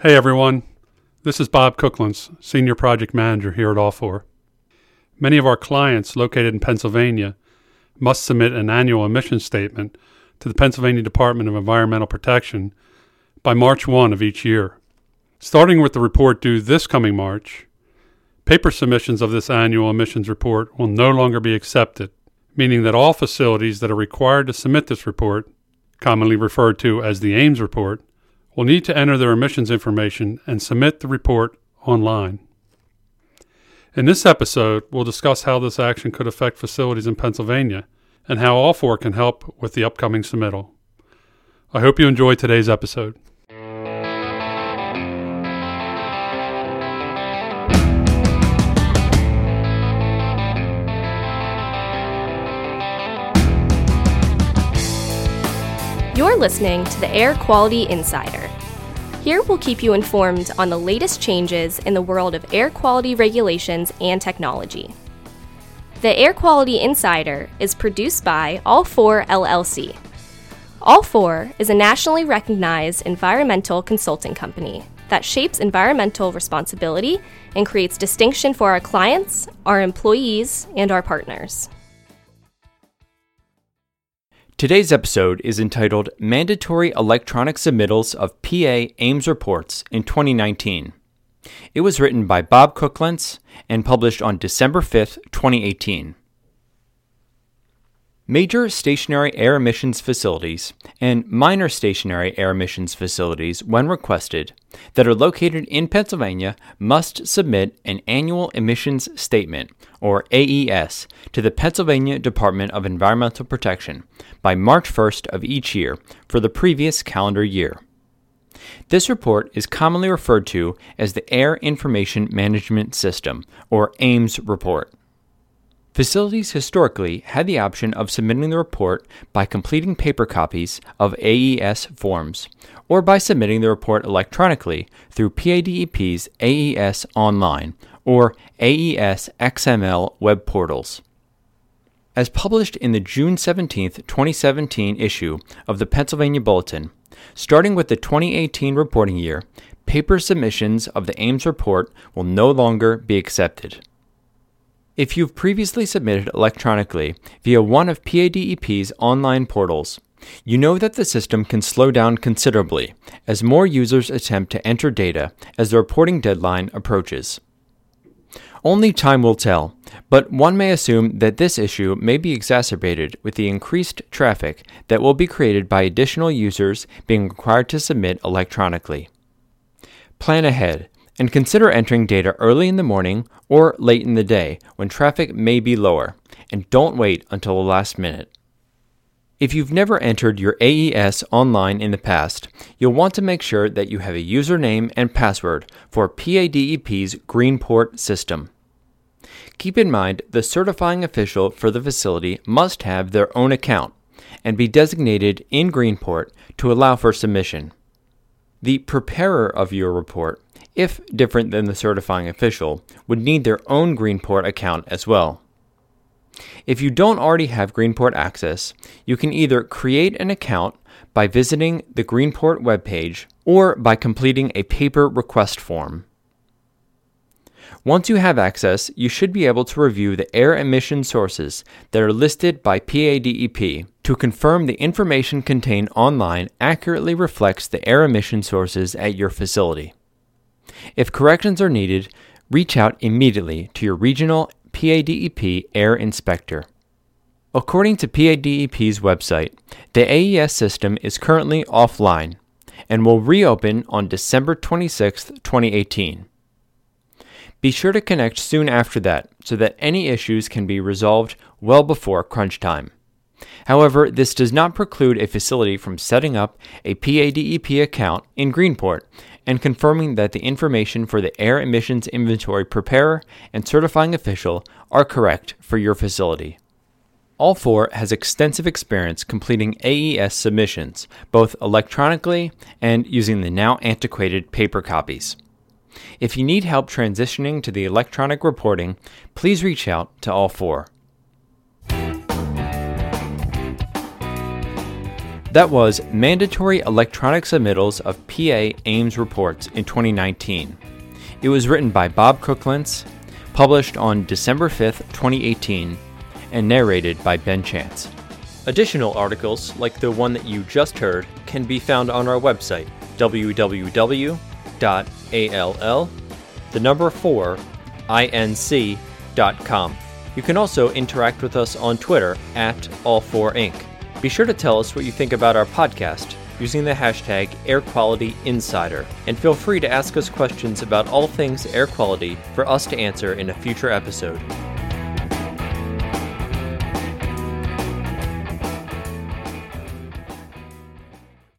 Hey everyone, this is Bob Kuklentz, Senior Project Manager here at All4. Many of our clients located in Pennsylvania must submit an annual emission statement to the Pennsylvania Department of Environmental Protection by March 1 of each year. Starting with the report due this coming March, paper submissions of this annual emissions report will no longer be accepted, meaning that all facilities that are required to submit this report, commonly referred to as the AIMS report, will need to enter their emissions information and submit the report online. In this episode, we'll discuss how this action could affect facilities in Pennsylvania and how All4 can help with the upcoming submittal. I hope you enjoy today's episode. You're listening to the Air Quality Insider. Here we'll keep you informed on the latest changes in the world of air quality regulations and technology. The Air Quality Insider is produced by All4 LLC. All4 is a nationally recognized environmental consulting company that shapes environmental responsibility and creates distinction for our clients, our employees, and our partners. Today's episode is entitled Mandatory Electronic Submittals of PA AIMS Reports in 2019. It was written by Bob Kuklentz and published on December 5, 2018. Major stationary air emissions facilities and minor stationary air emissions facilities, when requested, that are located in Pennsylvania must submit an annual emissions statement, or AES, to the Pennsylvania Department of Environmental Protection by March 1st of each year for the previous calendar year. This report is commonly referred to as the Air Information Management System, or AIMS report. Facilities historically had the option of submitting the report by completing paper copies of AES forms or by submitting the report electronically through PADEP's AES Online or AES XML web portals. As published in the June 17, 2017 issue of the Pennsylvania Bulletin, starting with the 2018 reporting year, paper submissions of the AIMS report will no longer be accepted. If you've previously submitted electronically via one of PADEP's online portals, you know that the system can slow down considerably as more users attempt to enter data as the reporting deadline approaches. Only time will tell, but one may assume that this issue may be exacerbated with the increased traffic that will be created by additional users being required to submit electronically. Plan ahead and consider entering data early in the morning or late in the day when traffic may be lower, and don't wait until the last minute. If you've never entered your AES online in the past, you'll want to make sure that you have a username and password for PADEP's Greenport system. Keep in mind the certifying official for the facility must have their own account and be designated in Greenport to allow for submission. The preparer of your report if different than the certifying official, would need their own Greenport account as well. If you don't already have Greenport access, you can either create an account by visiting the Greenport webpage or by completing a paper request form. Once you have access, you should be able to review the air emission sources that are listed by PADEP to confirm the information contained online accurately reflects the air emission sources at your facility. If corrections are needed, reach out immediately to your regional PADEP air inspector. According to PADEP's website, the AES system is currently offline and will reopen on December 26, 2018. Be sure to connect soon after that so that any issues can be resolved well before crunch time. However, this does not preclude a facility from setting up a PADEP account in Greenport and confirming that the information for the air emissions inventory preparer and certifying official are correct for your facility. All4 has extensive experience completing AES submissions, both electronically and using the now antiquated paper copies. If you need help transitioning to the electronic reporting, please reach out to All4. That was mandatory electronic submittals of PA AIMS reports in 2019. It was written by Bob Kuklentz, published on December 5th, 2018, and narrated by Ben Chance. Additional articles, like the one that you just heard, can be found on our website, www.all, the number 4, inc.com. You can also interact with us on Twitter at All4Inc. Be sure to tell us what you think about our podcast using the hashtag AirQualityInsider, and feel free to ask us questions about all things air quality for us to answer in a future episode.